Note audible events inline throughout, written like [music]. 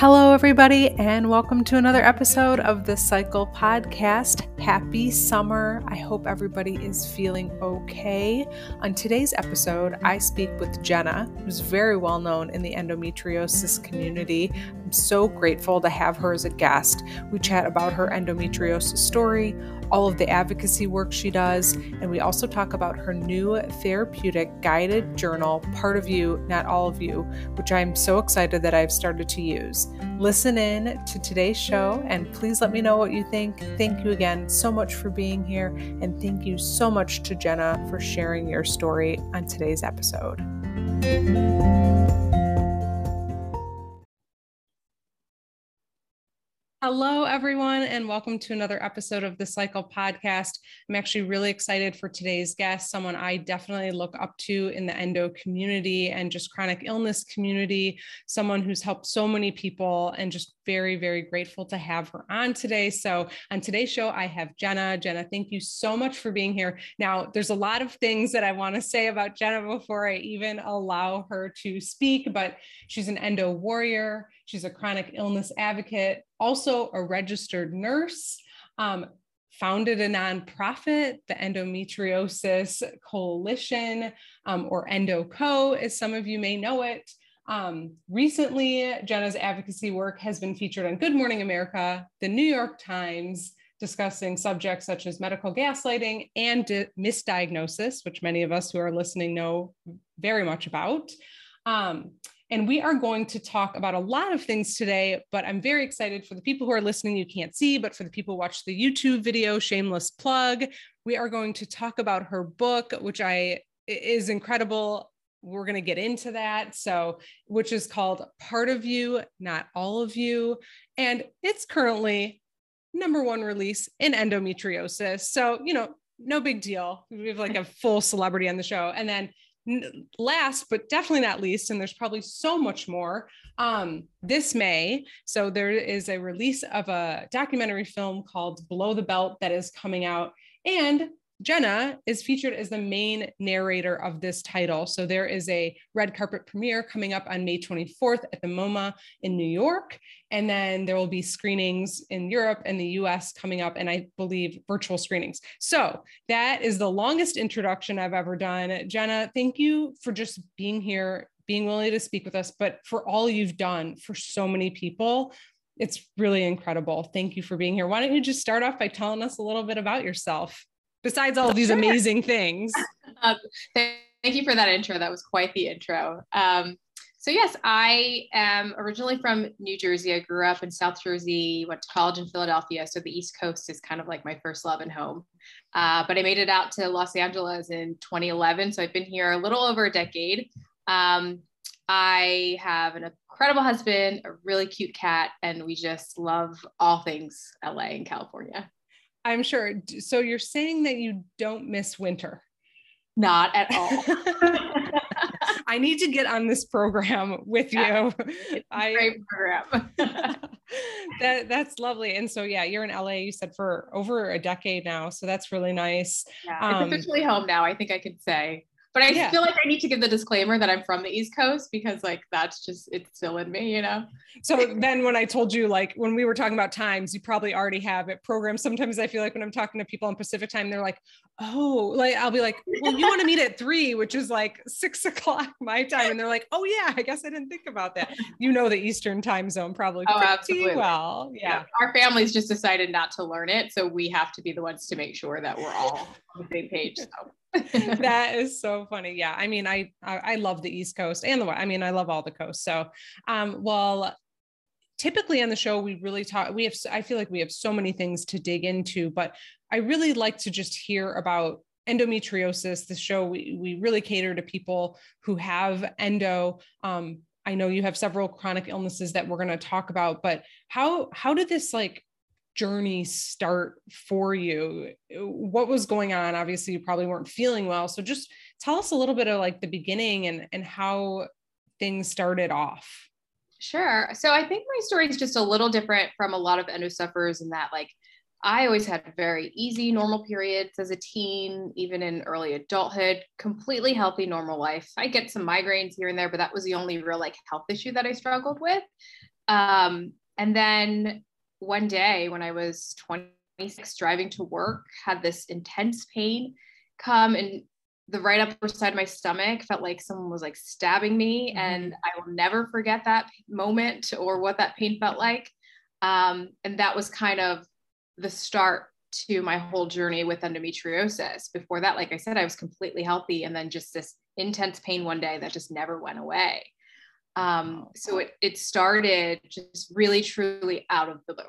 Hello, everybody, and welcome to another episode of the Cycle Podcast. Happy summer. I hope everybody is feeling okay. On today's episode, I speak with Jenneh, who's very well known in the endometriosis community. I'm so grateful to have her as a guest. We chat about her endometriosis story, all of the advocacy work she does, and we also talk about her new therapeutic guided journal, Part of You, Not All of You, which I'm so excited that I've started to use. Listen in to today's show and please let me know what you think. Thank you again so much for being here, and thank you so much to Jenneh for sharing your story on today's episode. Hello, everyone, and welcome to another episode of the Cycle Podcast. I'm actually really excited for today's guest, someone I definitely look up to in the endo community and just chronic illness community, someone who's helped so many people, and just very, very grateful to have her on today. So, on today's show, I have Jenneh. Jenneh, thank you so much for being here. Now, there's a lot of things that I want to say about Jenneh before I even allow her to speak, but she's an endo warrior. She's a chronic illness advocate, also a registered nurse, um, founded a nonprofit, the Endometriosis Coalition, um, or EndoCo, as some of you may know it. Um, recently, Jenneh's advocacy work has been featured on Good Morning America, the New York Times, discussing subjects such as medical gaslighting and misdiagnosis, which many of us who are listening know very much about. Um, and we are going to talk about a lot of things today, but I'm very excited for the people who are listening, you can't see, but for the people who watch the YouTube video, shameless plug, we are going to talk about her book, which I is incredible. We're going to get into that. So, which is called Part of You, Not All of You. And it's currently number one release in endometriosis. So, you know, no big deal. We have like a full celebrity on the show. And then last but definitely not least and there's probably so much more um, this may. So there is a release of a documentary film called below the belt that is coming out and Jenneh is featured as the main narrator of this title. So there is a red carpet premiere coming up on May 24th at the MoMA in New York. And then there will be screenings in Europe and the US coming up, and I believe virtual screenings. So that is the longest introduction I've ever done. Jenneh, thank you for just being here, being willing to speak with us, but for all you've done for so many people. It's really incredible. Thank you for being here. Why don't you just start off by telling us a little bit about yourself? Besides all these sure. [laughs] amazing things. Um, thank you for that intro. That was quite the intro. Um, so yes, I am originally from New Jersey. I grew up in South Jersey, went to college in Philadelphia. So the East Coast is kind of like my first love and home. Uh, but I made it out to Los Angeles in 2011. So I've been here a little over a decade. Um, I have an incredible husband, a really cute cat, and we just love all things LA and California. I'm sure. So you're saying that you don't miss winter? Not at all. [laughs] I need to get on this program with yeah, you. I, great program. [laughs] that that's lovely. And so yeah, you're in LA. You said for over a decade now, so that's really nice. Yeah, um, it's officially home now. I think I could say. But I yeah. feel like I need to give the disclaimer that I'm from the East Coast because like that's just it's still in me, you know. So then when I told you like when we were talking about times, you probably already have it programmed. Sometimes I feel like when I'm talking to people on Pacific time, they're like, oh, like I'll be like, well, you want to meet at three, which is like six [laughs] o'clock my time. And they're like, oh yeah, I guess I didn't think about that. You know the Eastern time zone probably oh, pretty absolutely. well. Yeah. yeah. Our families just decided not to learn it. So we have to be the ones to make sure that we're all on the same page. So [laughs] that is so funny. Yeah. I mean, I, I, love the East Coast and the I mean, I love all the coasts. So, um, well, typically on the show we really talk we have i feel like we have so many things to dig into but i really like to just hear about endometriosis the show we, we really cater to people who have endo um, i know you have several chronic illnesses that we're going to talk about but how how did this like journey start for you? What was going on? Obviously, you probably weren't feeling well. So just tell us a little bit of like the beginning and, and how things started off. Sure. So I think my story is just a little different from a lot of endo sufferers in that like I always had very easy, normal periods as a teen, even in early adulthood, completely healthy, normal life. I get some migraines here and there, but that was the only real like health issue that I struggled with. Um, and then one day when I was 26 driving to work, had this intense pain come and the right upper side of my stomach felt like someone was like stabbing me. Mm-hmm. And I will never forget that moment or what that pain felt like. Um, and that was kind of the start to my whole journey with endometriosis. Before that, like I said, I was completely healthy. And then just this intense pain one day that just never went away. Um, so it, it started just really, truly out of the blue.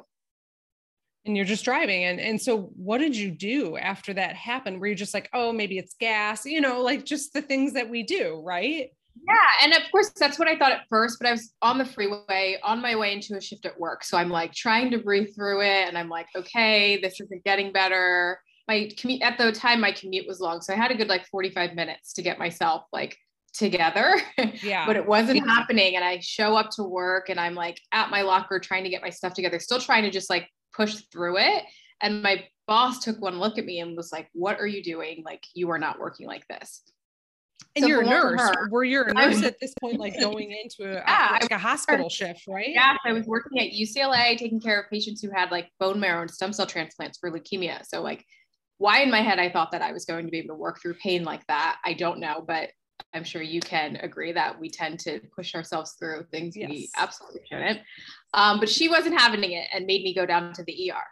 And you're just driving. And and so what did you do after that happened? Were you just like oh maybe it's gas you know like just the things that we do right? Yeah and of course that's what i thought at first but i was on the freeway on my way into a shift at work. So i'm like trying to breathe through it and i'm like okay this isn't getting better. My commute at the time my commute was long so i had a good like 45 minutes to get myself like together [laughs] yeah but it wasn't yeah. happening and i show up to work and i'm like at my locker trying to get my stuff together still trying to just like push through it. And my boss took one look at me and was like, What are you doing? Like, you are not working like this. And so you're a nurse. Her, Were you a nurse at this point, like going [laughs] into a, yeah, like a hospital shift, right? Yeah, I was working at UCLA taking care of patients who had like bone marrow and stem cell transplants for leukemia. So, like, why in my head I thought that I was going to be able to work through pain like that, I don't know. But I'm sure you can agree that we tend to push ourselves through things yes. we absolutely shouldn't. Um, but she wasn't having it and made me go down to the ER.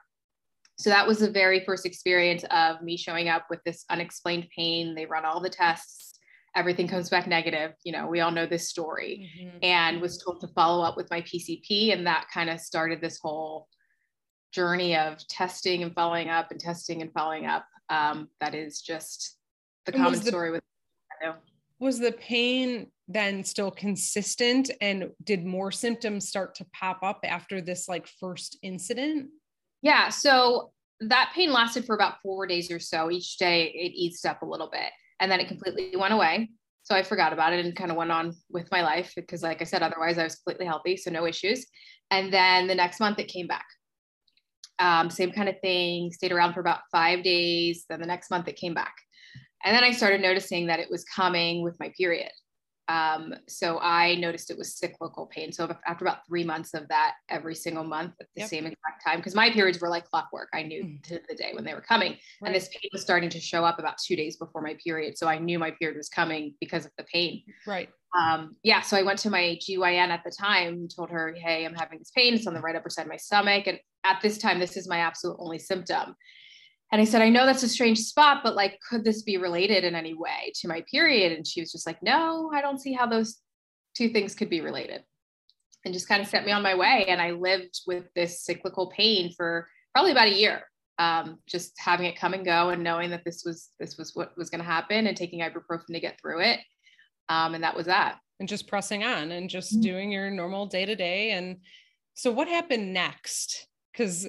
So that was the very first experience of me showing up with this unexplained pain. They run all the tests, everything comes back negative. You know, we all know this story, mm-hmm. and was told to follow up with my PCP. And that kind of started this whole journey of testing and following up and testing and following up. Um, that is just the common the, story with. Was the pain then still consistent? And did more symptoms start to pop up after this like first incident? Yeah so that pain lasted for about four days or so. Each day it eased up a little bit and then it completely went away. So i forgot about it and kind of went on with my life because like i said otherwise i was completely healthy so no issues. And then the next month it came back. Um, same kind of thing stayed around for about five days then the next month it came back and then I started noticing that it was coming with my period. Um, so I noticed it was cyclical pain. So after about three months of that, every single month at the yep. same exact time, because my periods were like clockwork. I knew mm. to the day when they were coming, right. and this pain was starting to show up about two days before my period. So I knew my period was coming because of the pain. Right. Um, yeah. So I went to my GYN at the time, told her, "Hey, I'm having this pain. It's on the right upper side of my stomach, and at this time, this is my absolute only symptom." And I said, I know that's a strange spot, but like, could this be related in any way to my period? And she was just like, no, I don't see how those two things could be related. And just kind of set me on my way. And I lived with this cyclical pain for probably about a year. Um, just having it come and go and knowing that this was this was what was going to happen and taking ibuprofen to get through it. Um, and that was that. And just pressing on and just mm-hmm. doing your normal day to day. And so what happened next? Because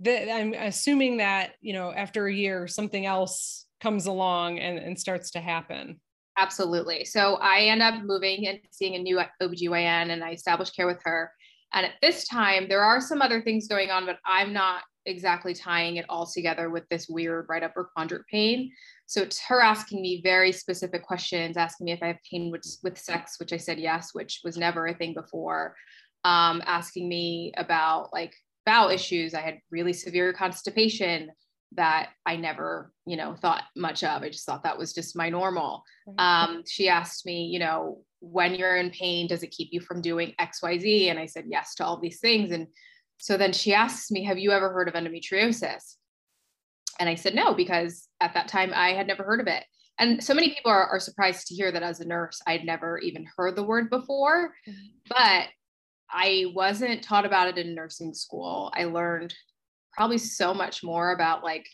that I'm assuming that, you know, after a year, something else comes along and, and starts to happen. Absolutely. So I end up moving and seeing a new OBGYN and I established care with her. And at this time, there are some other things going on, but I'm not exactly tying it all together with this weird right upper quadrant pain. So it's her asking me very specific questions, asking me if I have pain with, with sex, which I said yes, which was never a thing before. Um, asking me about like bowel issues. I had really severe constipation that I never, you know, thought much of. I just thought that was just my normal. Um, she asked me, you know, when you're in pain, does it keep you from doing XYZ? And I said yes to all these things. And so then she asks me, Have you ever heard of endometriosis? And I said no, because at that time I had never heard of it. And so many people are, are surprised to hear that as a nurse, I'd never even heard the word before. Mm-hmm. But I wasn't taught about it in nursing school. I learned probably so much more about like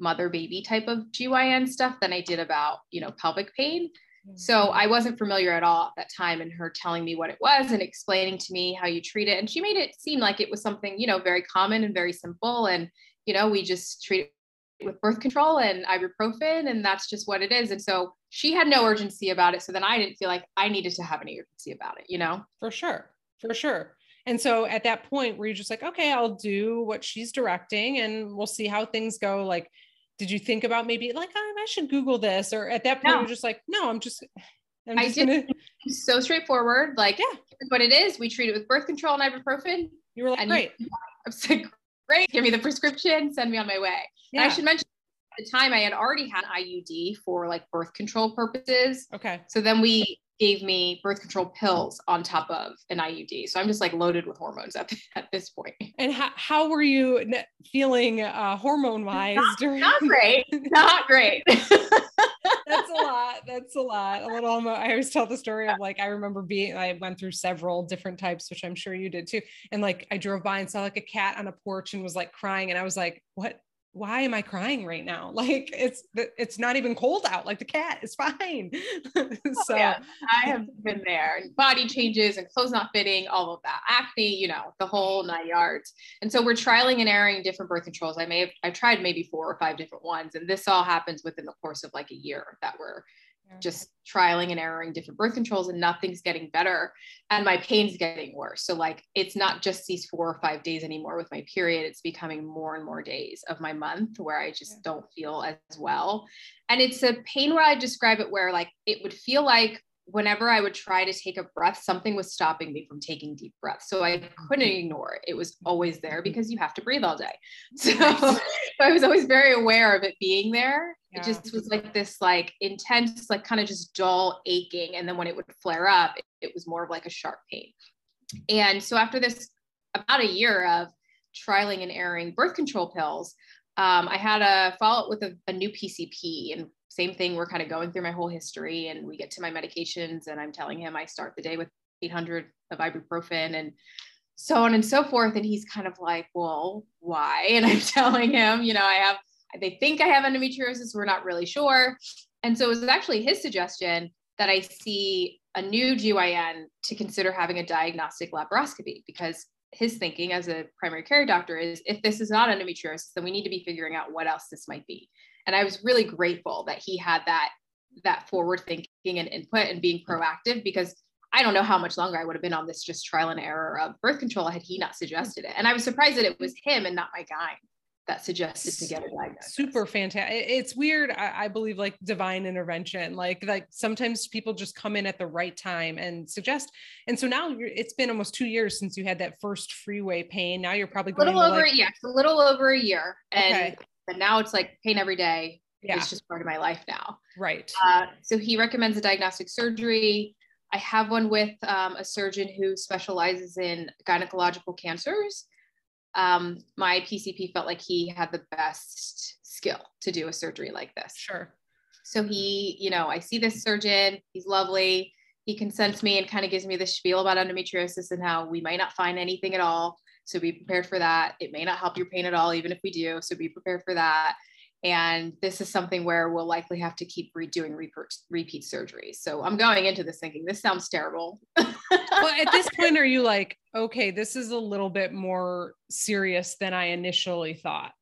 mother baby type of GYN stuff than I did about, you know, pelvic pain. So mm-hmm. I wasn't familiar at all at that time and her telling me what it was and explaining to me how you treat it. And she made it seem like it was something, you know, very common and very simple. And, you know, we just treat it with birth control and ibuprofen and that's just what it is. And so she had no urgency about it. So then I didn't feel like I needed to have any urgency about it, you know? For sure for sure. And so at that point where you're just like, okay, I'll do what she's directing and we'll see how things go. Like, did you think about maybe like, oh, I should Google this? Or at that point, no. you're just like, no, I'm just, I'm just I gonna... [laughs] so straightforward. Like, Yeah. what it is. We treat it with birth control and ibuprofen. You were like, great. [laughs] I was like, great, give me the prescription, send me on my way. And I should mention at the time I had already had IUD for like birth control purposes. Okay. So then we gave me birth control pills on top of an IUD. So I'm just like loaded with hormones at, [laughs] at this point. And how, how were you feeling uh, hormone wise during? Not [laughs] great. Not great. [laughs] That's a lot. That's a lot. A little. I always tell the story of like I remember being. I went through several different types, which I'm sure you did too. And like I drove by and saw like a cat on a porch and was like crying, and I was like, "What? Why am I crying right now? [laughs] Like it's it's not even cold out. Like the cat is fine." [laughs] Oh, so yeah. I have been there and body changes and clothes not fitting, all of that, acne, you know, the whole nine yards. And so we're trialing and erroring different birth controls. I may have, I've tried maybe four or five different ones. And this all happens within the course of like a year that we're just trialing and erroring different birth controls and nothing's getting better. And my pain's getting worse. So like it's not just these four or five days anymore with my period. It's becoming more and more days of my month where i just don't feel as well. And it's a pain where i describe it where like it would feel like whenever i would try to take a breath something was stopping me from taking deep breaths. So i couldn't ignore it. It was always there because you have to breathe all day. [laughs] So, [laughs] so i was always very aware of it being there. Yeah. it just was like this like intense like kind of just dull aching. And then when it would flare up it, it was more of like a sharp pain. And so after this about a year of trialing and erroring birth control pills um, i had a follow-up with a, a new pcp and same thing we're kind of going through my whole history and we get to my medications and i'm telling him i start the day with 800 of ibuprofen and so on and so forth and he's kind of like well why [laughs] and i'm telling him you know i have they think I have endometriosis. We're not really sure. And so it was actually his suggestion that I see a new GYN to consider having a diagnostic laparoscopy because his thinking as a primary care doctor is if this is not endometriosis, then we need to be figuring out what else this might be. And I was really grateful that he had that that forward thinking and input and being proactive because I don't know how much longer I would have been on this just trial and error of birth control had he not suggested it. And I was surprised that it was him and not my guy that suggested to get a diagnosis. super fantastic it's weird I, I believe like divine intervention like like sometimes people just come in at the right time and suggest and so now you're, it's been almost two years since you had that first freeway pain now you're probably A going little to, over, like, yeah, a little over a year. And, Okay. And now it's like pain every day. yeah It's just part of my life now. right Uh, so he recommends a diagnostic surgery. I have one with um, a surgeon who specializes in gynecological cancers. Um, my PCP felt like he had the best skill to do a surgery like this. sure So he, you know, I see this surgeon, he's lovely. He consents me and kind of gives me the spiel about endometriosis and how we might not find anything at all. So be prepared for that. It may not help your pain at all, even if we do. So be prepared for that. And this is something where we'll likely have to keep redoing repeat, repeat surgeries. So I'm going into this thinking this sounds terrible. well at this [laughs] point are you like okay this is a little bit more serious than i initially thought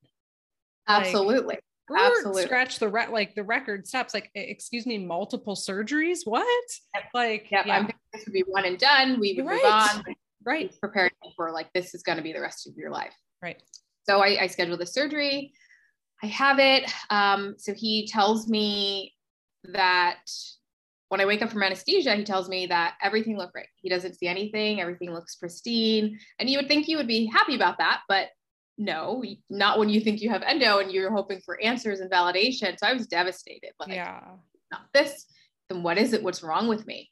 Absolutely. Or Absolutely. scratch the re- like the record stops like "E- excuse me multiple surgeries what like Yep. yeah I'm this would be one and done. We would move Right. on. Right Preparing for like this is going to be the rest of your life. right So I, I scheduled the surgery. I have it. Um, so he tells me that when I wake up from anesthesia, he tells me that everything looked great. He doesn't see anything. Everything looks pristine. And you would think you would be happy about that, but no, not when you think you have endo and you're hoping for answers and validation. So I was devastated. Like, yeah not this, then what is it? What's wrong with me?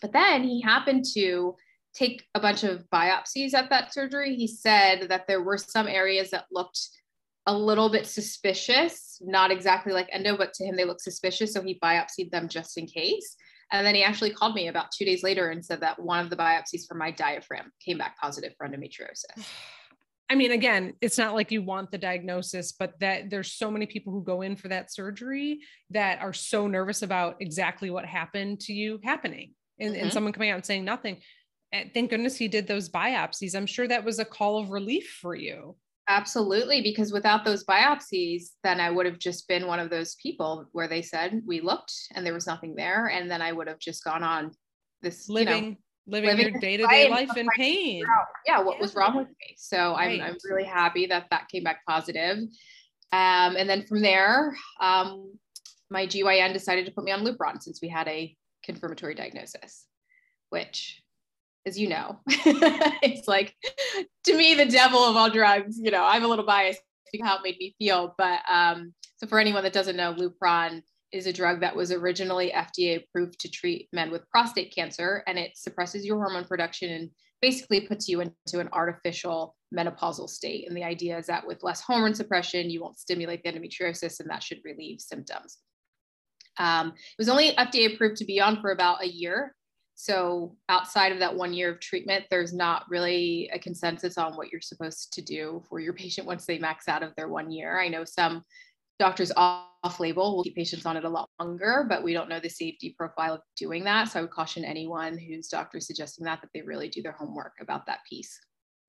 But then he happened to take a bunch of biopsies at that surgery. He said that there were some areas that looked a little bit suspicious, not exactly like endo, but to him they looked suspicious. So he biopsied them just in case. And then he actually called me about two days later and said that one of the biopsies from my diaphragm came back positive for endometriosis. [sighs] I mean, again, it's not like you want the diagnosis, but that there's so many people who go in for that surgery that are so nervous about exactly what happened to you happening and, and Mhm. someone coming out and saying nothing. And thank goodness he did those biopsies. I'm sure that was a call of relief for you. Absolutely, because without those biopsies, then I would have just been one of those people where they said we looked and there was nothing there, and then I would have just gone on this you know, Living, living, living your day to day life, in pain. yeah, what was wrong with me. So I'm, I'm really happy that that came back positive. Um, and then from there, um, my GYN decided to put me on Lupron since we had a confirmatory diagnosis, which, as you know, [laughs] it's like to me the devil of all drugs. You know, I'm a little biased how it made me feel, but um, so for anyone that doesn't know, Lupron is a drug that was originally FDA approved to treat men with prostate cancer, and it suppresses your hormone production and basically puts you into an artificial menopausal state. And the idea is that with less hormone suppression, you won't stimulate the endometriosis, and that should relieve symptoms. Um, it was only FDA approved to be on for about a year. So outside of that one year of treatment, there's not really a consensus on what you're supposed to do for your [laughs] patient once they max out of their one year. I know some doctors off label will keep patients on it a lot longer, but we don't know the safety profile of doing that. So I would caution anyone whose doctor is suggesting that, that they really do their homework about that piece.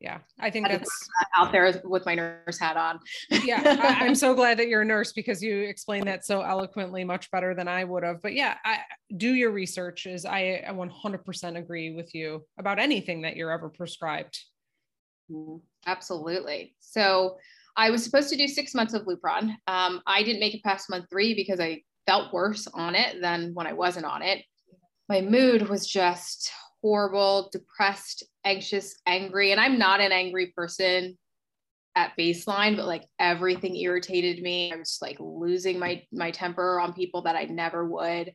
Yeah, I think that's out there with my nurse hat on. yeah, [laughs] I, am so glad that you're a nurse because you explained that so eloquently, much better than I would have. But yeah, I, do your research. Is I, I 100% agree with you about anything that you're ever prescribed. Mm-hmm. Absolutely. So I was supposed to do six months of Lupron. Um, I didn't make it past month three because I felt worse on it than when I wasn't on it. My mood was just horrible, depressed, anxious, angry. And I'm not an angry person at baseline, but like everything irritated me. I was like losing my my temper on people that I never would.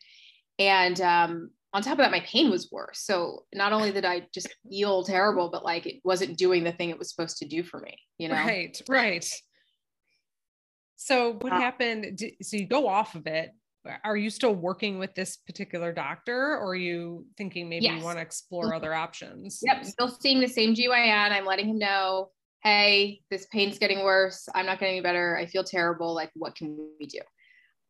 And um, on top of that, my pain was worse. So not only did I just feel terrible, but like it wasn't doing the thing it was supposed to do for me, you know? Right, right. So what uh, happened? So you go off of it. Are you still working with this particular doctor or are you thinking maybe yes. you want to explore other options? Yep, still seeing the same GYN. I'm letting him know, hey, this pain's getting worse. I'm not getting any better. I feel terrible. Like, what can we do?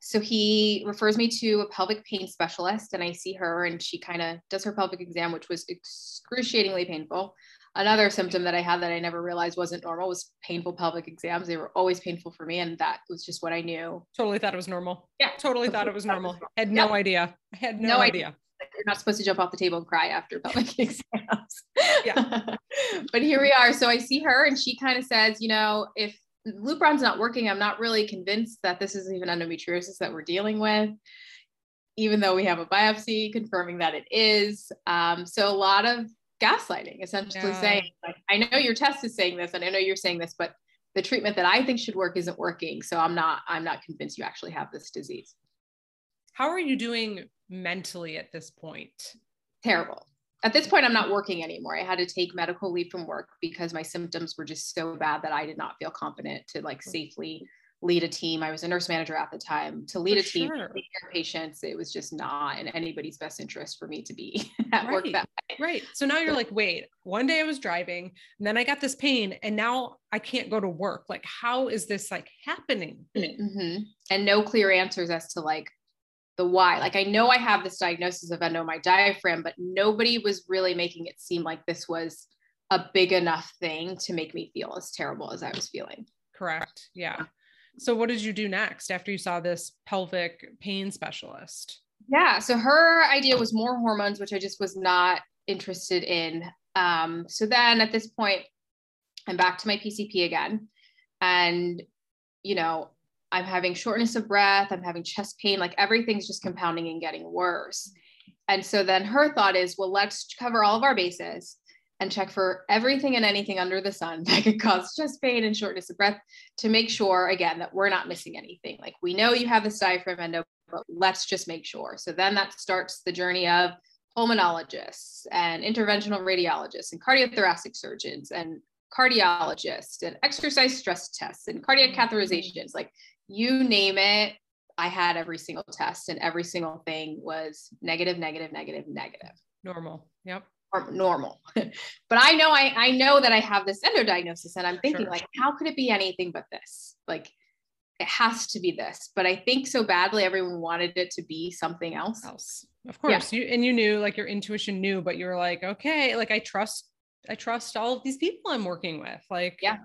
so he refers me to a pelvic pain specialist and i see her and she kind of does her pelvic exam which was excruciatingly painful another symptom that i had that i never realized wasn't normal was painful pelvic exams. They were always painful for me and that was just what i knew. Totally thought it was normal. Yeah. Totally thought it was [laughs] normal. Had no idea. I had no, no idea. idea. You're not supposed to jump off the table and cry after pelvic [laughs] exams. Yeah. [laughs] But here we are. So i see her and she kind of says you know if Lupron's not working, I'm not really convinced that this is even endometriosis that we're dealing with, even though we have a biopsy confirming that it is. Um, so a lot of gaslighting, essentially yeah. saying, like, I know your test is saying this, and I know you're saying this, but the treatment that I think should work isn't working. So I'm not, I'm not convinced you actually have this disease. How are you doing mentally at this point? Terrible at this point, I'm not working anymore. I had to take medical leave from work because my symptoms were just so bad that I did not feel competent to like mm. safely lead a team. I was a nurse manager at the time. To lead for a team, sure. patients, it was just not in anybody's best interest for me to be [laughs] at right. work that. Right. So now you're like, wait, one day I was driving and then I got this pain and now I can't go to work. Like, how is this like happening? Mm-hmm. And no clear answers as to like the why. Like I know I have this diagnosis of endo my diaphragm, but nobody was really making it seem like this was a big enough thing to make me feel as terrible as I was feeling. Correct. Yeah. So what did you do next after you saw this pelvic pain specialist? Yeah. So her idea was more hormones, which I just was not interested in. Um, so then at this point, I'm back to my PCP again. And, you know, I'm having shortness of breath, I'm having chest pain, like everything's just compounding and getting worse. And so then her thought is, well, let's cover all of our bases and check for everything and anything under the sun [laughs] that could cause chest pain and shortness of breath to make sure, again, that we're not missing anything. Like we know you have this diaphragm endo, but let's just make sure. So then that starts the journey of pulmonologists and interventional radiologists and cardiothoracic surgeons and cardiologists and exercise stress tests and cardiac catheterizations. Like you name it, I had every single test and every single thing was negative, negative, negative, negative. Normal. Yep. Or normal. [laughs] but I know I I know that I have this endo diagnosis and I'm thinking sure. like, how could it be anything but this? Like it has to be this. But I think so badly everyone wanted it to be something else. Else. Of course. Yeah. You and you knew like your intuition knew, but you were like, okay, like I trust I trust all of these people I'm working with. Like yeah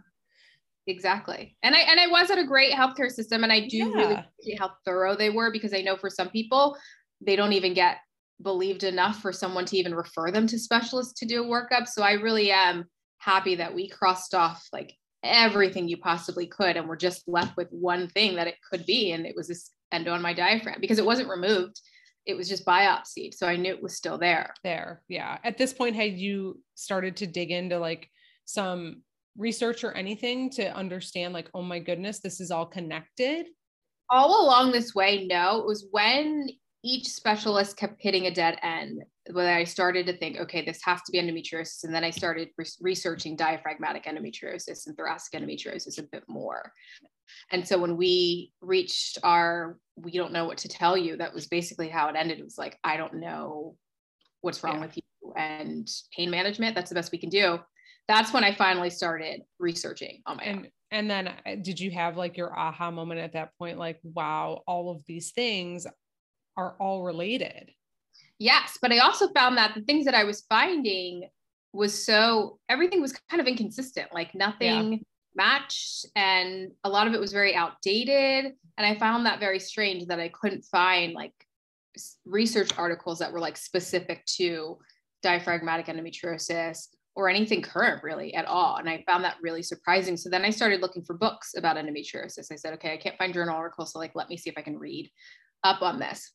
exactly and i and i was at a great healthcare system and i do yeah. really see how thorough they were because i know for some people they don't even get believed enough for someone to even refer them to specialists to do a workup so i really am happy that we crossed off like everything you possibly could and we're just left with one thing that it could be and it was this endo on my diaphragm because it wasn't removed it was just biopsied. So I knew it was still there. There. Yeah. At this point, had you started to dig into like some research or anything to understand, like, oh my goodness, this is all connected? All along this way, no. It was when each specialist kept hitting a dead end when I started to think, okay, this has to be endometriosis. And then I started re- researching diaphragmatic endometriosis and thoracic endometriosis a bit more. And so when we reached our, we don't know what to tell you, that was basically how it ended. It was like, I don't know what's wrong yeah. with you and pain management. That's the best we can do. That's when I finally started researching on my and, own. And then uh, did you have like your aha moment at that point? Like, wow, all of these things are all related. Yes, but I also found that the things that I was finding was so everything was kind of inconsistent, like nothing yeah. matched, and a lot of it was very outdated. And I found that very strange that I couldn't find like research articles that were like specific to diaphragmatic endometriosis or anything current really at all. And I found that really surprising. So then I started looking for books about endometriosis. I said, okay, I can't find journal articles. So like, let me see if I can read up on this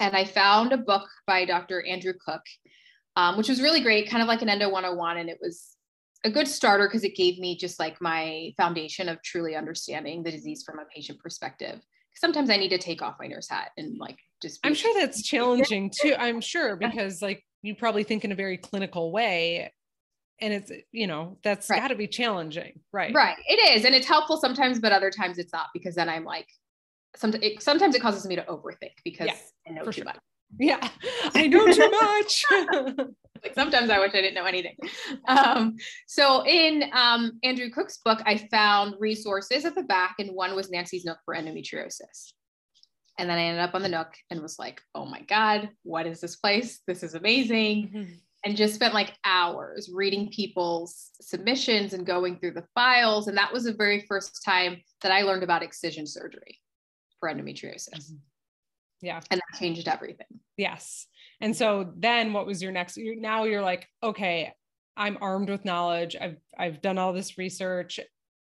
and I found a book by Dr. Andrew Cook, um, which was really great, kind of like an Endo 101. And it was a good starter because it gave me just like my foundation of truly understanding the disease from a patient perspective. Sometimes I need to take off my nurse hat and like just. I'm sure that's [laughs] challenging too. I'm sure because like you probably think in a very clinical way and it's you know that's right. got to be challenging right right it is and it's helpful sometimes but other times it's not because then i'm like sometimes it, sometimes it causes me to overthink because yeah, I know too sure. much. Yeah, I know too much. [laughs] like sometimes I wish I didn't know anything. Um, so in um, Andrew Cook's book, I found resources at the back, and one was Nancy's Nook for endometriosis. And then I ended up on the Nook and was like, oh my God, what is this place? This is amazing. Mm-hmm. And just spent like hours reading people's submissions and going through the files. And that was the very first time that I learned about excision surgery for endometriosis. Mm-hmm. Yeah. And that changed everything. Yes. And so then what was your next now you're like, okay, I'm armed with knowledge. I've I've done all this research.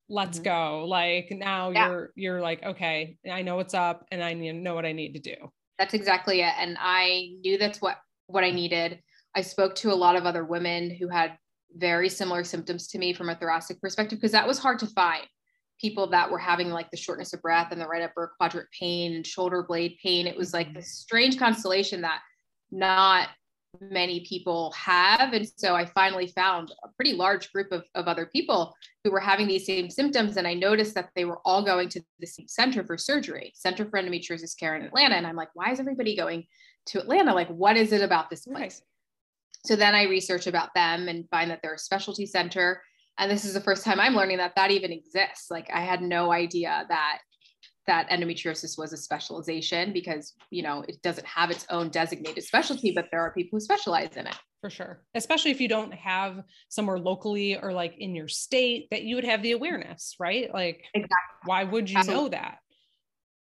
Let's mm-hmm. go. Like now yeah. you're you're like, okay, I know what's up and I know what I need to do. That's exactly it. And I knew that's what what I needed. I spoke to a lot of other women who had very similar symptoms to me from a thoracic perspective because that was hard to find people that were having like the shortness of breath and the right upper quadrant pain and shoulder blade pain. It was like mm-hmm. this strange constellation that not many people have. And so I finally found a pretty large group of, of other people who were having these same symptoms. And I noticed that they were all going to the same center for surgery, Center for Endometriosis Care in Atlanta. And I'm like, why is everybody going to Atlanta? Like, what is it about this place? Right. So then I research about them and find that they're a specialty center and this is the first time i'm learning that that even exists. Like i had no idea that that endometriosis was a specialization because you know it doesn't have its own designated specialty but there are people who specialize in it. For sure. Especially if you don't have somewhere locally or like in your state that you would have the awareness right? Like exactly. why would you Absolutely. know that?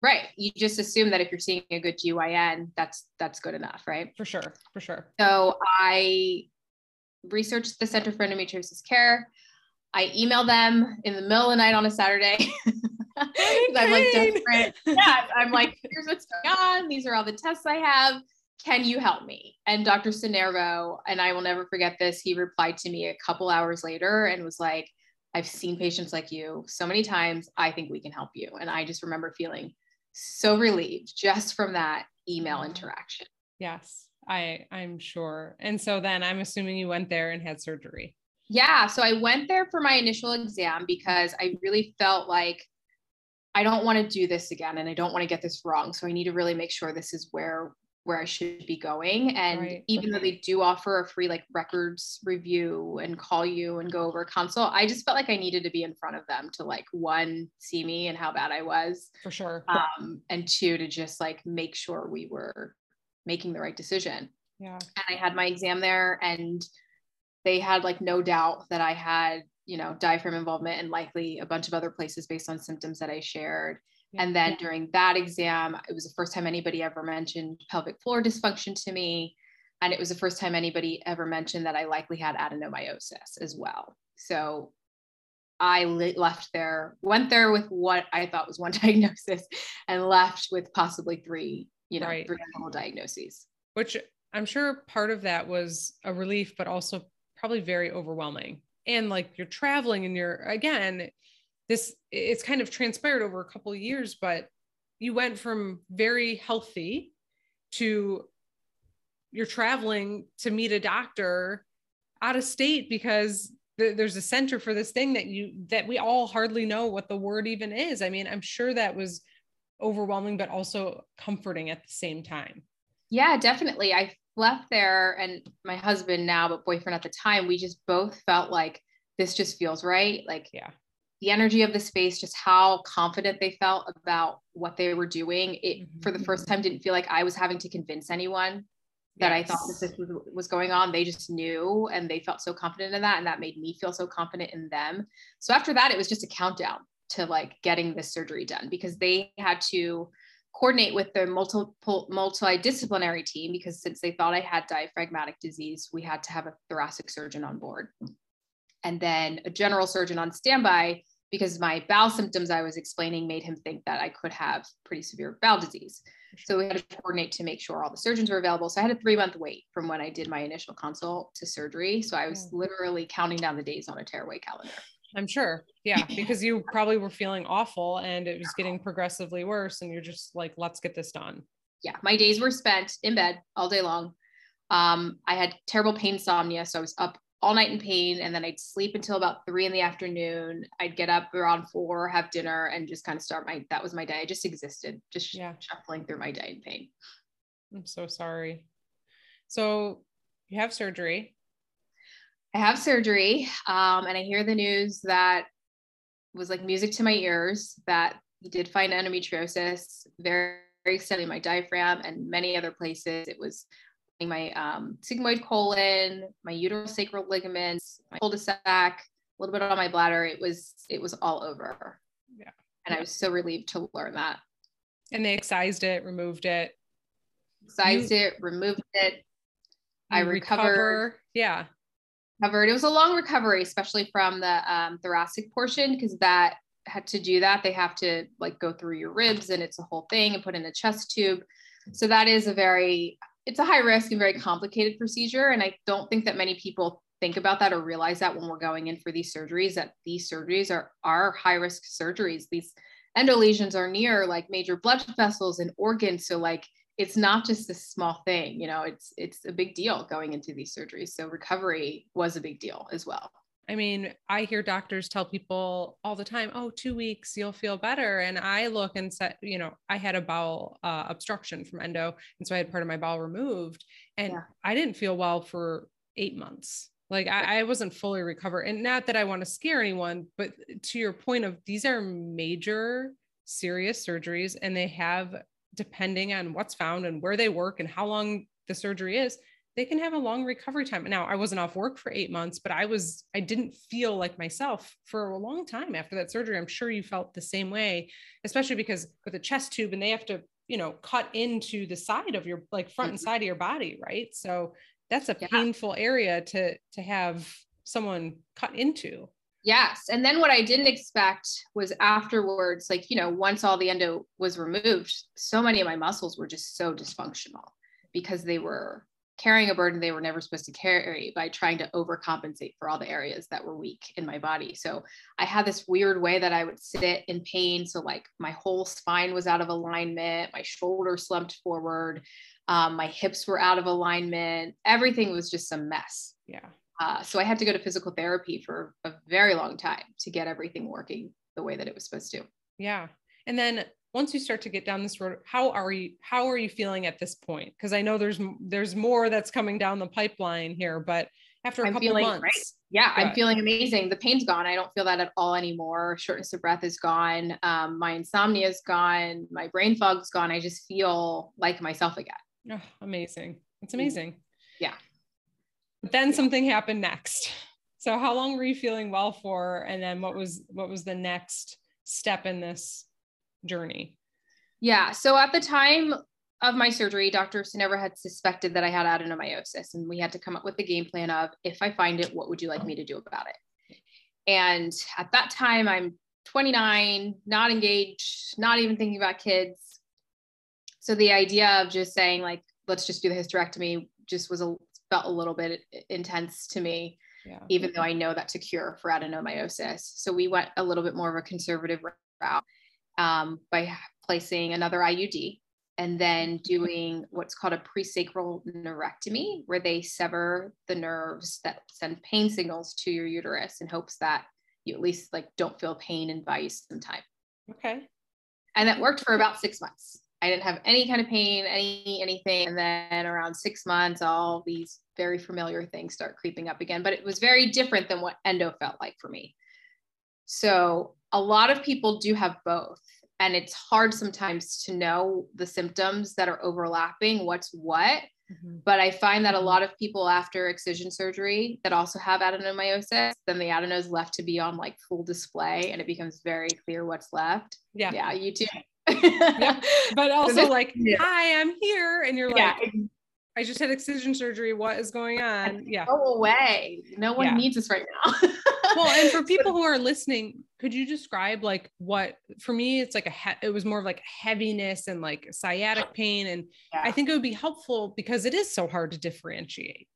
Right. You just assume that if you're seeing a good gyn that's that's good enough right? For sure. For sure. So i researched the center for endometriosis care I email them in the middle of the night on a Saturday. [laughs] I'm like desperate. Yeah, I'm like, here's what's going on. These are all the tests I have. Can you help me? And Dr. Sinervo, and I will never forget this, he replied to me a couple hours later and was like, I've seen patients like you so many times. I think we can help you. And I just remember feeling so relieved just from that email interaction. Yes, I I'm sure. And so then I'm assuming you went there and had surgery. Yeah. So I went there for my initial exam because I really felt like I don't want to do this again and I don't want to get this wrong. So I need to really make sure this is where where I should be going. And right. even though they do offer a free like records review and call you and go over a consult, I just felt like I needed to be in front of them to like one, see me and how bad I was. For sure. Um, and two, to just like make sure we were making the right decision. Yeah. And I had my exam there and they had like no doubt that I had, you know, diaphragm involvement and likely a bunch of other places based on symptoms that I shared. Yeah. And then during that exam, it was the first time anybody ever mentioned pelvic floor dysfunction to me. And it was the first time anybody ever mentioned that I likely had adenomyosis as well. So I left there, went there with what I thought was one [laughs] diagnosis and left with possibly three you know, Right. preventable diagnoses. which I'm sure part of that was a relief, but also probably very overwhelming. And like you're traveling and you're again, this it's kind of transpired over a couple of years, but you went from very healthy to you're traveling to meet a doctor out of state because th- there's a center for this thing that you that we all hardly know what the word even is. I mean, I'm sure that was overwhelming, but also comforting at the same time. Yeah, definitely. I left there and my husband now, but boyfriend at the time, we just both felt like this just feels right. Like Yeah. the energy of the space, just how confident they felt about what they were doing. It mm-hmm. for the first time didn't feel like I was having to convince anyone that I thought that this was, was going on. They just knew and they felt so confident in that. And that made me feel so confident in them. So after that, it was just a countdown to like getting this surgery done because they had to coordinate with the multiple multidisciplinary team because since they thought I had diaphragmatic disease, we had to have a thoracic surgeon on board. And then a general surgeon on standby because my bowel symptoms I was explaining made him think that I could have pretty severe bowel disease. So we had to coordinate to make sure all the surgeons were available. So I had a three month wait from when I did my initial consult to surgery. So I was mm. literally counting down the days on a tearaway calendar. I'm sure. Yeah, because you probably were feeling awful and it was getting progressively worse and you're just like let's get this done. Yeah, my days were spent in bed all day long. Um, I had terrible pain insomnia, so I was up all night in pain, and then I'd sleep until about three in the afternoon. I'd get up around four, have dinner, and just kind of start my. That was my day. I just existed, just Yeah. shuffling through my day in pain. I'm so sorry. So you have surgery. I have surgery, um, and I hear the news that was like music to my ears that he did find endometriosis very, very extending my diaphragm and many other places. It was in my um, sigmoid colon, my uterosacral ligaments, my cul-de-sac, a little bit on my bladder. It was it was all over. Yeah. And I was so relieved to learn that. And they excised it, removed it. Sized it, removed it. I you recovered. recover. Yeah. Recovered. It was a long recovery, especially from the um, thoracic portion, because that had to do that. They have to like go through your ribs and it's a whole thing and put in a chest tube. So that is a very, it's a high risk and very complicated procedure. And I don't think that many people think about that or realize that when we're going in for these surgeries, that these surgeries are, are high risk surgeries. These endo lesions are near like major blood vessels and organs. So like, it's not just a small thing you know it's it's a big deal going into these surgeries so recovery was a big deal as well I mean, I hear doctors tell people all the time, oh, two weeks, you'll feel better. And I look and said, you know, I had a bowel uh, obstruction from endo. And so I had part of my bowel removed and Yeah. I didn't feel well for eight months. Like I, I wasn't fully recovered. And not that I want to scare anyone, but to your point of these are major serious surgeries and they have, depending on what's found and where they work and how long the surgery is, they can have a long recovery time. Now, I wasn't off work for eight months, but I was, I didn't feel like myself for a long time after that surgery. I'm sure you felt the same way, especially because with a chest tube and they have to, you know, cut into the side of your like front and mm-hmm. side of your body, right? So that's a Yeah. painful area to to have someone cut into. Yes and then what i didn't expect was afterwards like you know once all the endo was removed so many of my muscles were just so dysfunctional because they were carrying a burden they were never supposed to carry by trying to overcompensate for all the areas that were weak in my body so i had this weird way that i would sit in pain so like my whole spine was out of alignment my shoulder slumped forward um, my hips were out of alignment everything was just a mess Yeah. Uh, so I had to go to physical therapy for a very long time to get everything working the way that it was supposed to. Yeah. And then once you start to get down this road, how are you how are you feeling at this point? Because I know there's there's more that's coming down the pipeline here, but after a I'm couple feeling months, great. Yeah, I'm feeling amazing. The pain's gone. I don't feel that at all anymore. Shortness of breath is gone. Um, my insomnia is gone. My brain fog's gone. I just feel like myself again. oh, amazing. It's Mm. amazing. Yeah. Then something happened next. So how long were you feeling well for? And then what was what was the next step in this journey? Yeah. So at the time of my surgery, doctors never had suspected that I had adenomyosis, and we had to come up with the game plan of if I find it, what would you like me to do about it? And at that time, I'm 29, not engaged, not even thinking about kids. so the idea of just saying like let's just do the hysterectomy just was a felt a little bit intense to me yeah. even though i know that's a cure for adenomyosis. So we went a little bit more of a conservative route um, by placing another iud and then doing what's called a presacral neurectomy where they sever the nerves that send pain signals to your uterus in hopes that you at least like don't feel pain and buy you some time okay. And that worked for about six months I didn't have any kind of pain, any anything. And then around six months, all these very familiar things start creeping up again. But it was very different than what endo felt like for me. So a lot of people do have both. And it's hard sometimes to know the symptoms that are overlapping, what's what. Mm-hmm. But I find that a lot of people after excision surgery that also have adenomyosis, then the adeno is left to be on like full display and it becomes very clear what's left. Yeah. Yeah, you too yeah. [laughs] But also like, yeah. hi, I'm here. And you're yeah. like, I just had excision surgery. What is going on? Yeah. Go away. No one yeah. needs us right now. [laughs] well, and for people who are listening, could you describe like what for me it's like a he- it was more of like heaviness and like sciatic pain and yeah. I think it would be helpful because it is so hard to differentiate.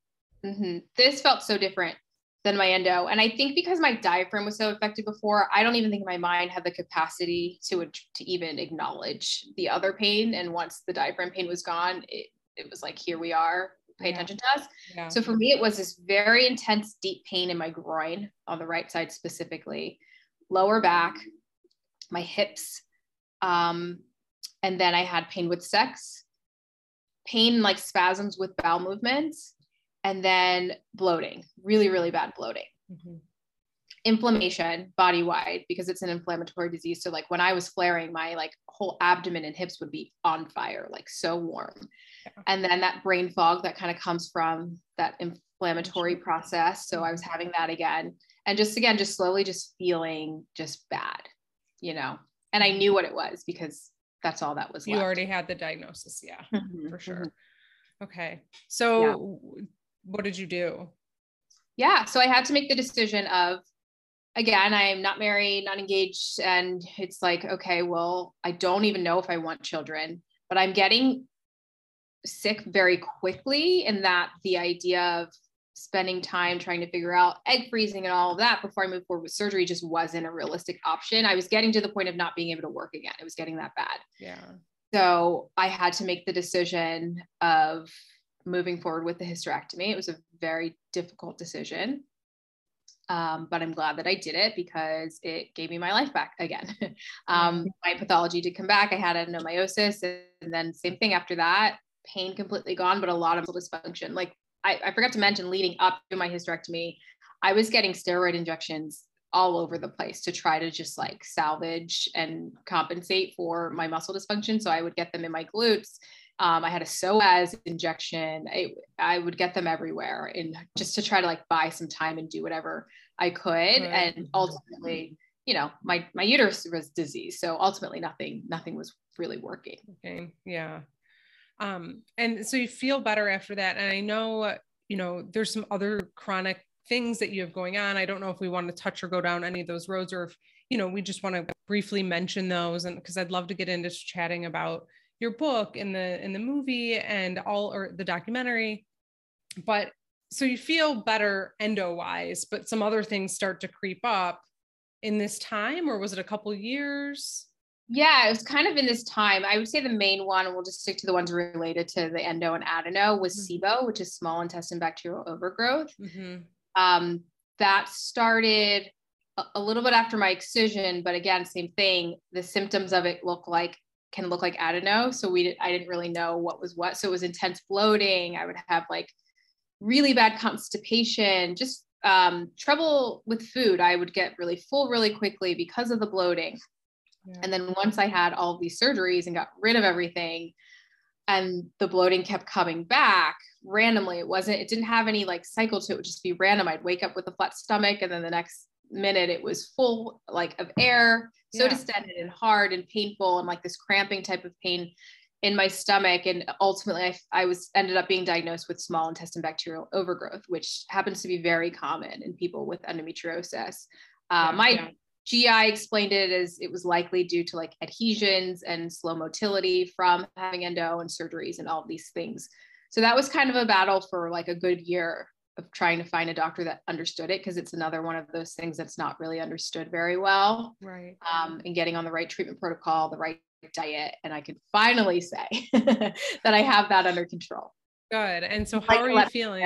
Mm-hmm. This felt so different than my endo. And I think because my diaphragm was so affected before, I don't even think my mind had the capacity to, to even acknowledge the other pain. And once the diaphragm pain was gone, it, it was like, here we are, pay yeah. attention to us. Yeah. So for me, it was this very intense, deep pain in my groin on the right side specifically, lower back, my hips. Um, and then I had pain with sex, pain like spasms with bowel movements and then bloating, really, really bad bloating. Mm-hmm. Inflammation body wide because it's an inflammatory disease. So, like when I was flaring, my like whole abdomen and hips would be on fire, like so warm. Yeah. And then that brain fog that kind of comes from that inflammatory process. So, I was having that again. And just again, just slowly just feeling just bad, you know. And I knew what it was because that's all that was. You left. already had the diagnosis. Yeah, mm-hmm. for sure. Mm-hmm. Okay. So, yeah what did you do? Yeah, so I had to make the decision of again, I'm not married, not engaged and it's like okay, well, I don't even know if I want children, but I'm getting sick very quickly and that the idea of spending time trying to figure out egg freezing and all of that before I moved forward with surgery just wasn't a realistic option. I was getting to the point of not being able to work again. It was getting that bad. Yeah. So I had to make the decision of moving forward with the hysterectomy. It was a very difficult decision. Um, but I'm glad that I did it because it gave me my life back again. [laughs] um, my pathology did come back. I had adenomyosis, and then same thing after that. Pain completely gone, but a lot of dysfunction. Like I, I forgot to mention, leading up to my hysterectomy, I was getting steroid injections all over the place to try to just like salvage and compensate for my muscle dysfunction. So I would get them in my glutes um, I had a psoas injection. I, I would get them everywhere and just to try to like buy some time and do whatever I could. Right. And ultimately, you know, my, my uterus was diseased. So ultimately nothing, nothing was really working. Okay. Yeah. Um, and so you feel better after that. And I know, you know, there's some other chronic things that you have going on. I don't know if we want to touch or go down any of those roads or if, you know, we just want to briefly mention those. And because I'd love to get into chatting about, your book in the in the movie and all or the documentary. But so you feel better endo wise but some other things start to creep up in this time or was it a couple years? Yeah it was kind of in this time. I would say the main one we'll just stick to the ones related to the endo and adeno was mm-hmm. sibo which is small intestine bacterial overgrowth. Mm-hmm. um, that started a little bit after my excision but again same thing. The symptoms of it look like can look like adeno. So we did, I didn't really know what was what. So it was intense bloating. I would have like really bad constipation, just um, trouble with food. I would get really full really quickly because of the bloating. Yeah. And then once I had all these surgeries and got rid of everything, and the bloating kept coming back randomly. It wasn't, it didn't have any like cycle to it, it would just be random. I'd wake up with a flat stomach and then the next minute it was full like of air so yeah. distended and hard and painful and like this cramping type of pain in my stomach and ultimately I, I was ended up being diagnosed with small intestine bacterial overgrowth which happens to be very common in people with endometriosis uh, my yeah. GI explained it as it was likely due to like adhesions and slow motility from having endo and surgeries and all these things. So that was kind of a battle for like a good year of trying to find a doctor that understood it because it's another one of those things that's not really understood very well. Right. Um, and getting on the right treatment protocol, the right diet, and I can finally say [laughs] that I have that under control. Good. And so, how like, are you feeling?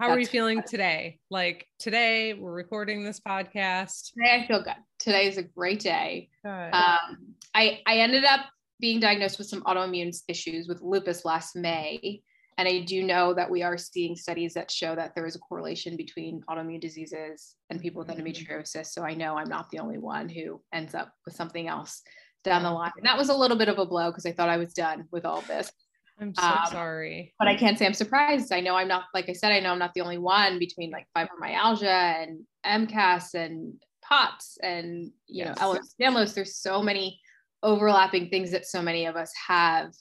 How are you feeling good. today? Like today, we're recording this podcast. Today, I feel good. Today is a great day. Good. Um, I I ended up being diagnosed with some autoimmune issues with lupus last May. And I do know that we are seeing studies that show that there is a correlation between autoimmune diseases and people with mm-hmm. endometriosis. So I know I'm not the only one who ends up with something else down the line. And that was a little bit of a blow because I thought I was done with all this. I'm so um, sorry. But I can't say I'm surprised. I know I'm not, like I said, I know I'm not the only one between like fibromyalgia and MCAS and POTS and, you yes. know, Ehlers-Danlos. There's so many overlapping things that so many of us have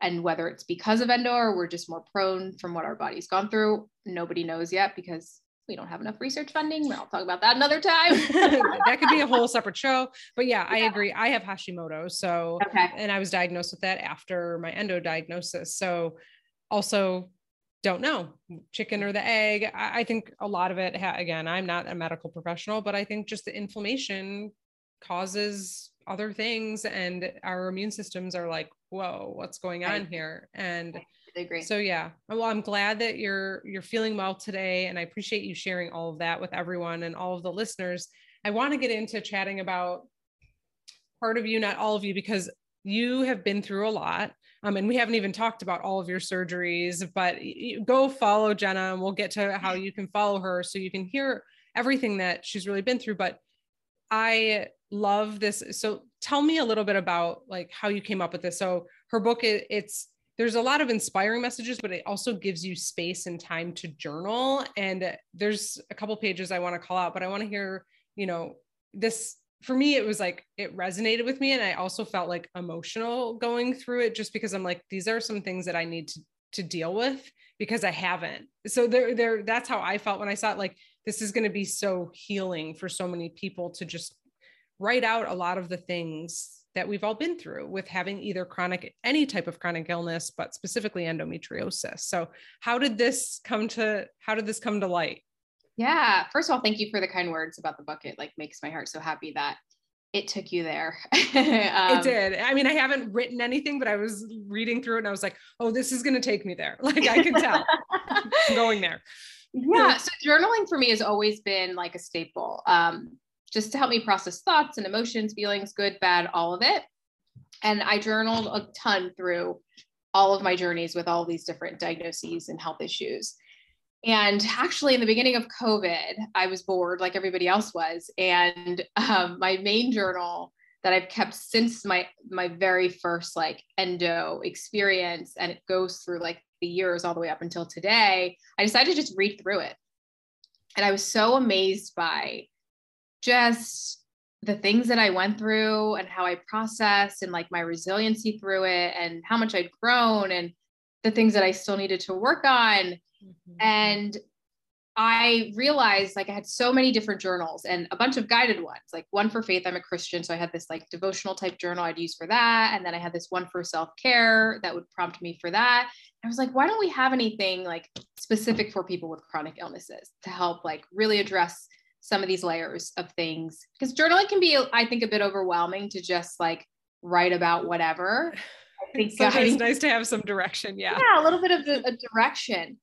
and whether it's because of endo or we're just more prone from what our body's gone through nobody knows yet because we don't have enough research funding. I'll talk about that another time. [laughs] That could be a whole separate show. But yeah, yeah, i agree. I have hashimoto so okay. and i was diagnosed with that after my endo diagnosis. So also don't know. Chicken or the egg. I, I think a lot of it ha- again i'm not a medical professional but i think just the inflammation causes other things and our immune systems are like whoa what's going on here? And so yeah. Well i'm glad that you're you're feeling well today and i appreciate you sharing all of that with everyone and all of the listeners. I want to get into chatting about part of you not all of you because you have been through a lot um, and we haven't even talked about all of your surgeries but go follow Jenneh and we'll get to how [laughs] you can follow her so you can hear everything that she's really been through but i love this. So tell me a little bit about like how you came up with this. So her book, it, it's there's a lot of inspiring messages, but it also gives you space and time to journal. And there's a couple pages I want to call out, but I want to hear, you know, this for me, it was like it resonated with me. And I also felt like emotional going through it just because I'm like, these are some things that I need to to deal with because I haven't. So there, there, that's how I felt when I saw it. Like this is going to be so healing for so many people to just write out a lot of the things that we've all been through with having either chronic any type of chronic illness but specifically endometriosis. So how did this come to how did this come to light? Yeah. First of all thank you for the kind words about the bucket like makes my heart so happy that it took you there. [laughs] Um, it did. I mean i haven't written anything but i was reading through it and i was like oh this is going to take me there. [laughs] Like i can tell. [laughs] I'm going there. Yeah. So journaling for me has always been like a staple. Um, just to help me process thoughts and emotions, feelings, good, bad, all of it. And I journaled a ton through all of my journeys with all these different diagnoses and health issues. And actually, in the beginning of COVID, I was bored like everybody else was. And um, my main journal that I've kept since my my very first like endo experience, and it goes through like the years all the way up until today. I decided to just read through it, and I was so amazed by just the things that I went through and how I processed and like my resiliency through it and how much I'd grown and the things that I still needed to work on. Mm-hmm. And I realized like I had so many different journals and a bunch of guided ones, like one for faith. I'm a Christian. So I had this like devotional type journal I'd use for that. And then I had this one for self care that would prompt me for that. I was like, why don't we have anything like specific for people with chronic illnesses to help like really address some of these layers of things. Because journaling can be i think a bit overwhelming to just like write about whatever. I [laughs] think sometimes it's nice to have some direction yeah. Yeah a little bit of a, a direction.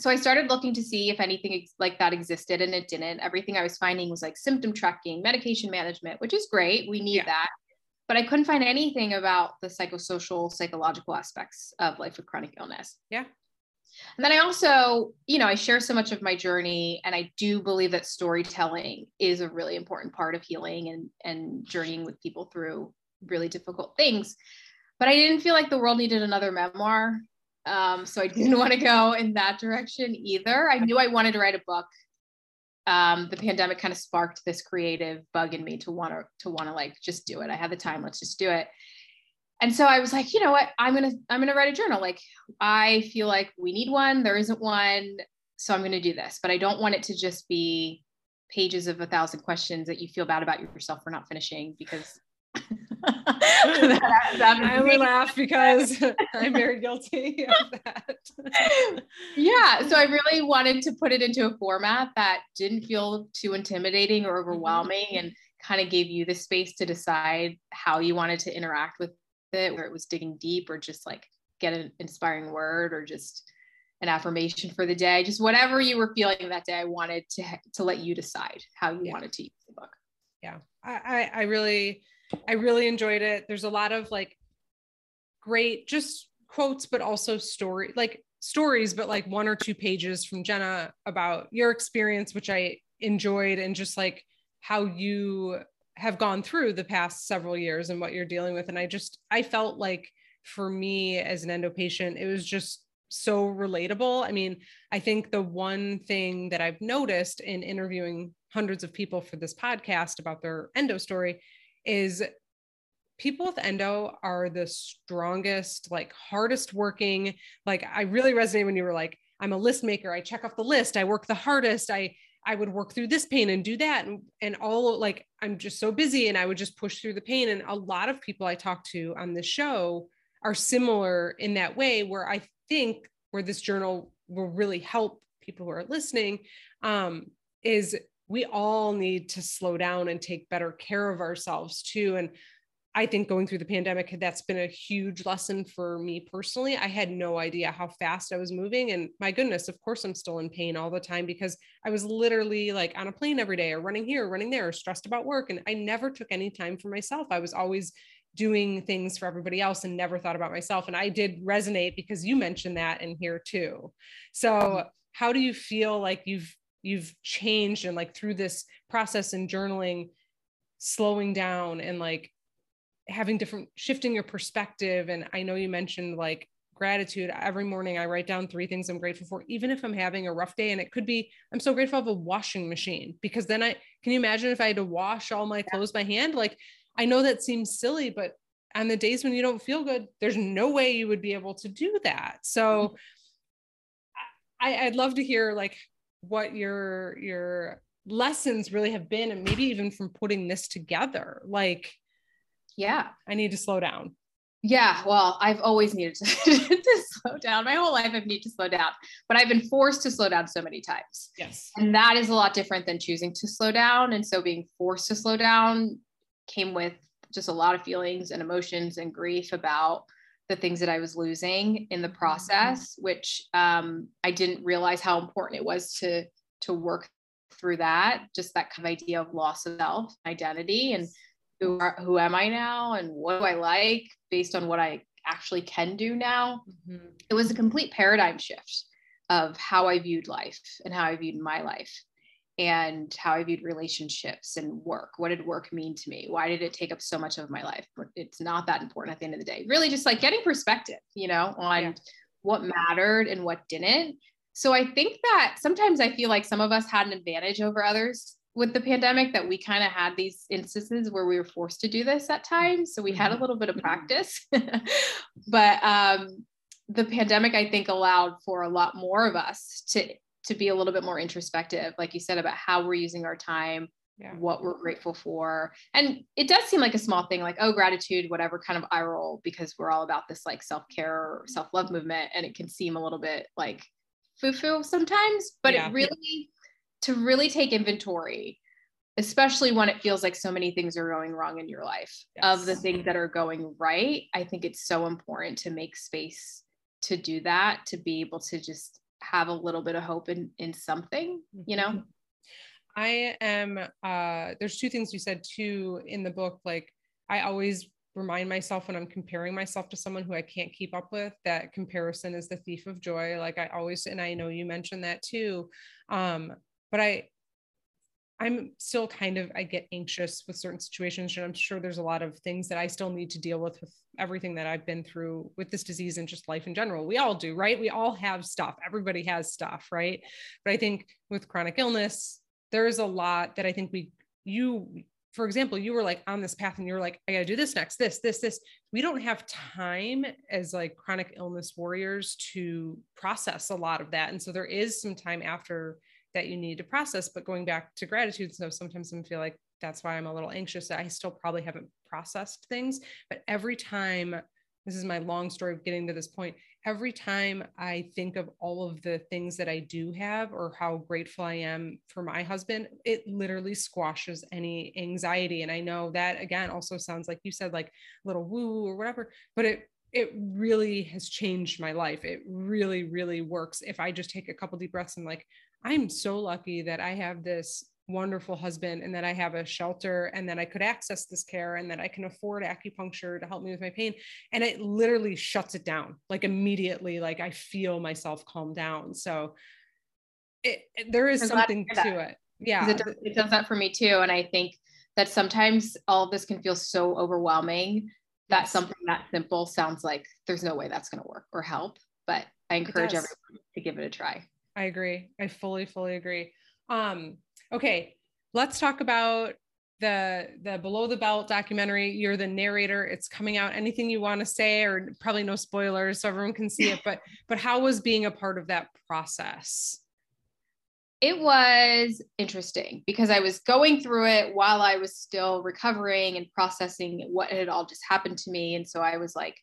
So i started looking to see if anything like that existed and it didn't. Everything i was finding was like symptom tracking medication management which is great. We need yeah. that. But i couldn't find anything about the psychosocial psychological aspects of life with chronic illness. Yeah and then I also, you know, I share so much of my journey and I do believe that storytelling is a really important part of healing and and journeying with people through really difficult things. But I didn't feel like the world needed another memoir. Um, so I didn't [laughs] want to go in that direction either. I knew I wanted to write a book. Um, the pandemic kind of sparked this creative bug in me to want to to want to like just do it. I had the time, let's just do it and so I was like, you know what? I'm gonna I'm gonna write a journal. Like I feel like we need one. There isn't one, so I'm gonna do this. But I don't want it to just be pages of a thousand questions that you feel bad about yourself for not finishing because [laughs] [laughs] that, that I only laugh because [laughs] I'm very guilty of that. yeah. So I really wanted to put it into a format that didn't feel too intimidating or mm-hmm. overwhelming and kind of gave you the space to decide how you wanted to interact with it, where it was digging deep or just like get an inspiring word or just an affirmation for the day, just whatever you were feeling that day. I wanted to to let you decide how you yeah. wanted to use the book. Yeah, I I really I really enjoyed it. There's a lot of like great just quotes, but also story like stories, but like one or two pages from Jenneh about your experience, which I enjoyed, and just like how you have gone through the past several years and what you're dealing with. And I just I felt like for me as an endo patient, it was just so relatable. I mean, I think the one thing that I've noticed in interviewing hundreds of people for this podcast about their endo story is people with endo are the strongest, like hardest working. Like I really resonate when you were like, I'm a list maker. I check off the list. I work the hardest. I I would work through this pain and do that and and all like I'm just so busy and I would just push through the pain and a lot of people I talk to on this show are similar in that way where I think where this journal will really help people who are listening um, is we all need to slow down and take better care of ourselves too. And I think going through the pandemic, that's been a huge lesson for me personally. I had no idea how fast I was moving. And my goodness, of course, I'm still in pain all the time because I was literally like on a plane every day or running here, running there, or stressed about work. And I never took any time for myself. I was always doing things for everybody else and never thought about myself. And I did resonate because you mentioned that in here too. Mm-hmm. So, how do you feel like you've you've changed and like through this process and journaling slowing down and like having different shifting your perspective. And i know you mentioned like gratitude. Every morning i write down three things i'm grateful for even if i'm having a rough day. And it could be i'm so grateful of a washing machine because then i can you imagine if i had to wash all my clothes by hand? Like i know that seems silly but on the days when you don't feel good there's no way you would be able to do that. So mm-hmm. I, i'd love to hear like what your your lessons really have been and maybe even from putting this together. Like yeah. I need to slow down. Yeah well i've always needed to, [laughs] to slow down. My whole life i've needed to slow down but i've been forced to slow down so many times. Yes. And that is a lot different than choosing to slow down. And so being forced to slow down came with just a lot of feelings and emotions and grief about the things that I was losing in the process, which um, I didn't realize how important it was to to work through that. Just that kind of idea of loss of self, identity, and who are, who am I now, and what do I like based on what I actually can do now. Mm-hmm. It was a complete paradigm shift of how I viewed life and how I viewed my life and how I viewed relationships and work. What did work mean to me? Why did it take up so much of my life? It's not that important at the end of the day. Really, just like getting perspective, you know, on yeah. what mattered and what didn't. So I think that sometimes I feel like some of us had an advantage over others with the pandemic that we kind of had these instances where we were forced to do this at times. So we had a mm-hmm. little bit of practice. [laughs] but um, the pandemic, I think, allowed for a lot more of us to to be a little bit more introspective, like you said, about how we're using our time, yeah. what we're grateful for. And it does seem like a small thing, like, oh, gratitude, whatever kind of eye roll, because we're all about this like self care or self love movement. And it can seem a little bit like foo foo sometimes, but yeah. it really, to really take inventory, especially when it feels like so many things are going wrong in your life, yes. of the things that are going right, I think it's so important to make space to do that, to be able to just have a little bit of hope in in something you know mm-hmm. i am uh there's two things you said too in the book like i always remind myself when i'm comparing myself to someone who i can't keep up with that comparison is the thief of joy like i always and i know you mentioned that too um but i I'm still kind of I get anxious with certain situations and I'm sure there's a lot of things that I still need to deal with with everything that I've been through with this disease and just life in general. We all do, right? We all have stuff. Everybody has stuff, right? But I think with chronic illness, there is a lot that I think we you for example, you were like on this path and you were like, I gotta do this next, this, this, this. We don't have time as like chronic illness warriors to process a lot of that. And so there is some time after that you need to process. But going back to gratitude, so sometimes I feel like that's why I'm a little anxious I still probably haven't processed things. But every time, this is my long story of getting to this point. Every time I think of all of the things that I do have or how grateful I am for my husband, it literally squashes any anxiety. And I know that again also sounds like you said, like a little woo or whatever, but it it really has changed my life. It really, really works. If I just take a couple deep breaths and like, I'm so lucky that I have this wonderful husband and that I have a shelter and that I could access this care and that I can afford acupuncture to help me with my pain. And it literally shuts it down like immediately. Like I feel myself calm down. So it, it there is I'm something to, to it. Yeah. It does, it does that for me too. And I think that sometimes all of this can feel so overwhelming that something that simple sounds like there's no way that's going to work or help. But I encourage everyone to give it a try. I agree. I fully, fully agree. Um, okay, let's talk about the the below the belt documentary you're the narrator it's coming out anything you want to say or probably no spoilers so everyone can see it but but how was being a part of that process it was interesting because I was going through it while I was still recovering and processing what had all just happened to me. And so I was like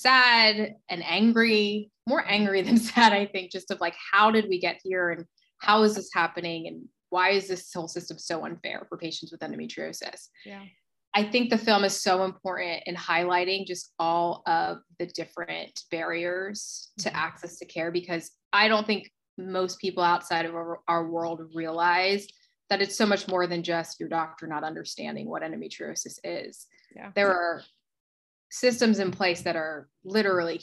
sad and angry, more angry [laughs] than sad, I think, just of like, how did we get here and how is this happening and why is this whole system so unfair for patients with endometriosis? Yeah. I think the film is so important in highlighting just all of the different barriers to mm-hmm. access to care because I don't think most people outside of our, our world realize that it's so much more than just your doctor not understanding what endometriosis is. Yeah. There are systems in place that are literally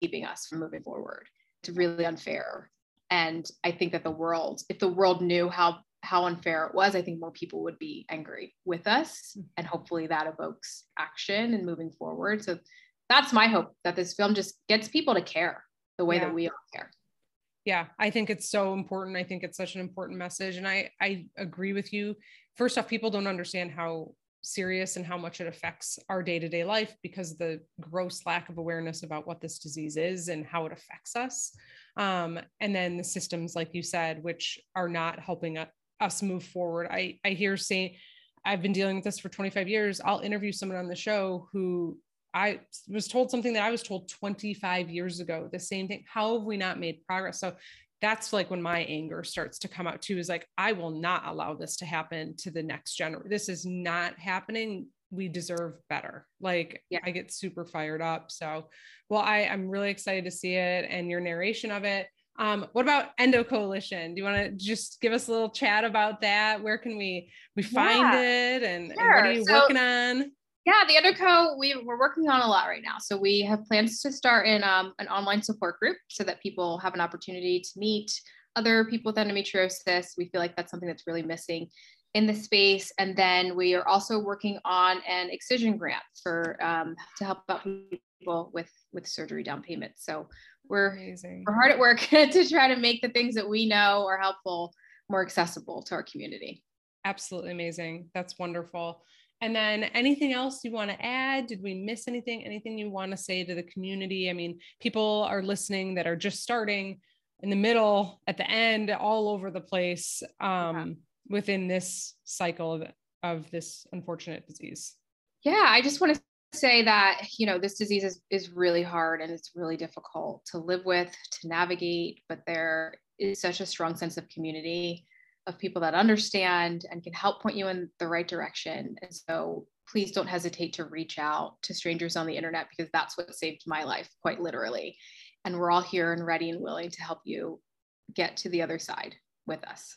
keeping us from moving forward. It's really unfair. And I think that the world, if the world knew how how unfair it was, I think more people would be angry with us. Mm-hmm. And hopefully that evokes action and moving forward. So that's my hope that this film just gets people to care the way yeah. that we all care yeah i think it's so important i think it's such an important message and i i agree with you first off people don't understand how serious and how much it affects our day-to-day life because the gross lack of awareness about what this disease is and how it affects us um, and then the systems like you said which are not helping us move forward i i hear saying i've been dealing with this for 25 years i'll interview someone on the show who I was told something that I was told 25 years ago, the same thing. How have we not made progress? So that's like when my anger starts to come out too is like, I will not allow this to happen to the next generation. This is not happening. We deserve better. Like yeah. I get super fired up. So, well, I, I'm really excited to see it and your narration of it. Um, what about Endo Coalition? Do you want to just give us a little chat about that? Where can we we find yeah. it and, sure. and, what are you so, working on? Yeah, the Endoco, we, we're working on a lot right now. So we have plans to start in um, an online support group so that people have an opportunity to meet other people with endometriosis. We feel like that's something that's really missing in the space. And then we are also working on an excision grant for um, to help out people with with surgery down payment. So we're Amazing. we're hard at work [laughs] to try to make the things that we know are helpful more accessible to our community. Absolutely amazing. That's wonderful. And then anything else you want to add? Did we miss anything? Anything you want to say to the community? I mean, people are listening that are just starting in the middle, at the end, all over the place um, yeah. within this cycle of, of this unfortunate disease. Yeah, I just want to say that you know this disease is, is really hard and it's really difficult to live with to navigate but there is such a strong sense of community of people that understand and can help point you in the right direction. And so please don't hesitate to reach out to strangers on the internet because that's what saved my life, quite literally. And we're all here and ready and willing to help you get to the other side with us.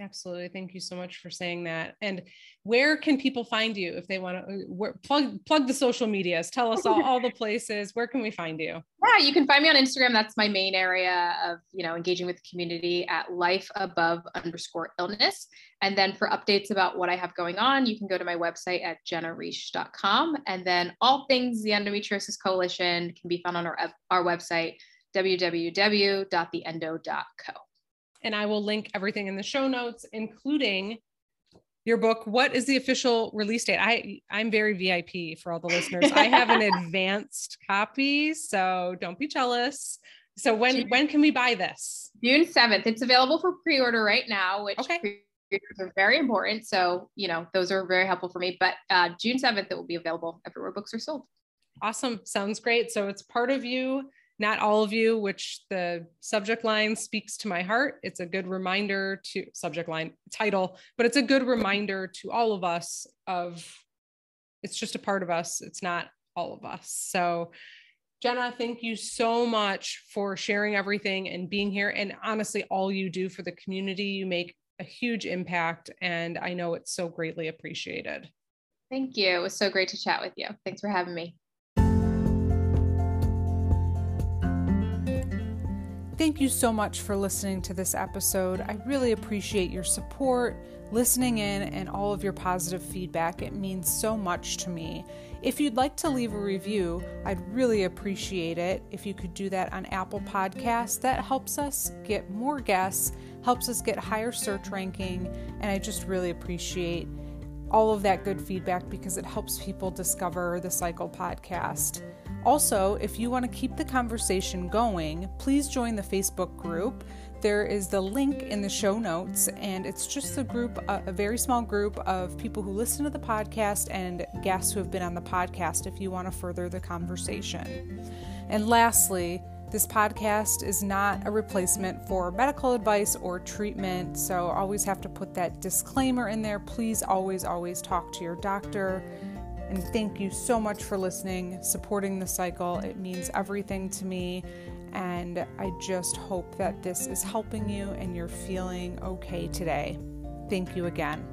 Absolutely. Thank you so much for saying that. And where can people find you if they want to uh, plug plug the social medias? Tell us all, all the [laughs] places. Where can we find you? Yeah, you can find me on Instagram. That's my main area of you know engaging with the community at life above underscore illness. And then for updates about what I have going on, you can go to my website at jennehrishe.com. And then all things the Endometriosis Coalition can be found on our, our website, www.theendo.co and I will link everything in the show notes, including your book. What is the official release date? I I'm very VIP for all the listeners. I have an [laughs] advanced copy, so don't be jealous. So when June, when can we buy this? June 7th. It's available for pre-order right now, which okay. pre-orders are very important. So, you know, those are very helpful for me. But uh, June 7th, it will be available everywhere books are sold. Awesome. Sounds great. So it's part of you, not all of you, which the subject line speaks to my heart. It's a good reminder to subject line title, but it's a good reminder to all of us of it's just a part of us. It's not all of us. So Jenneh, thank you so much for sharing everything and being here. And honestly, all you do for the community, you make a huge impact. And I know it's so greatly appreciated. Thank you. It was so great to chat with you. Thanks for having me. Thank you so much for listening to this episode. I really appreciate your support, listening in, and all of your positive feedback. It means so much to me. If you'd like to leave a review, I'd really appreciate it. If you could do that on Apple Podcasts, that helps us get more guests, helps us get higher search ranking, and I just really appreciate all of that good feedback because it helps people discover the Cycle podcast. Also, if you want to keep the conversation going, please join the Facebook group. There is the link in the show notes, and it's just a group, a, very small group of people who listen to the podcast and guests who have been on the podcast if you want to further the conversation. And lastly, this podcast is not a replacement for medical advice or treatment, so always have to put that disclaimer in there. Please always, always talk to your doctor. And thank you so much for listening, supporting the cycle. It means everything to me. And I just hope that this is helping you and you're feeling okay today. Thank you again.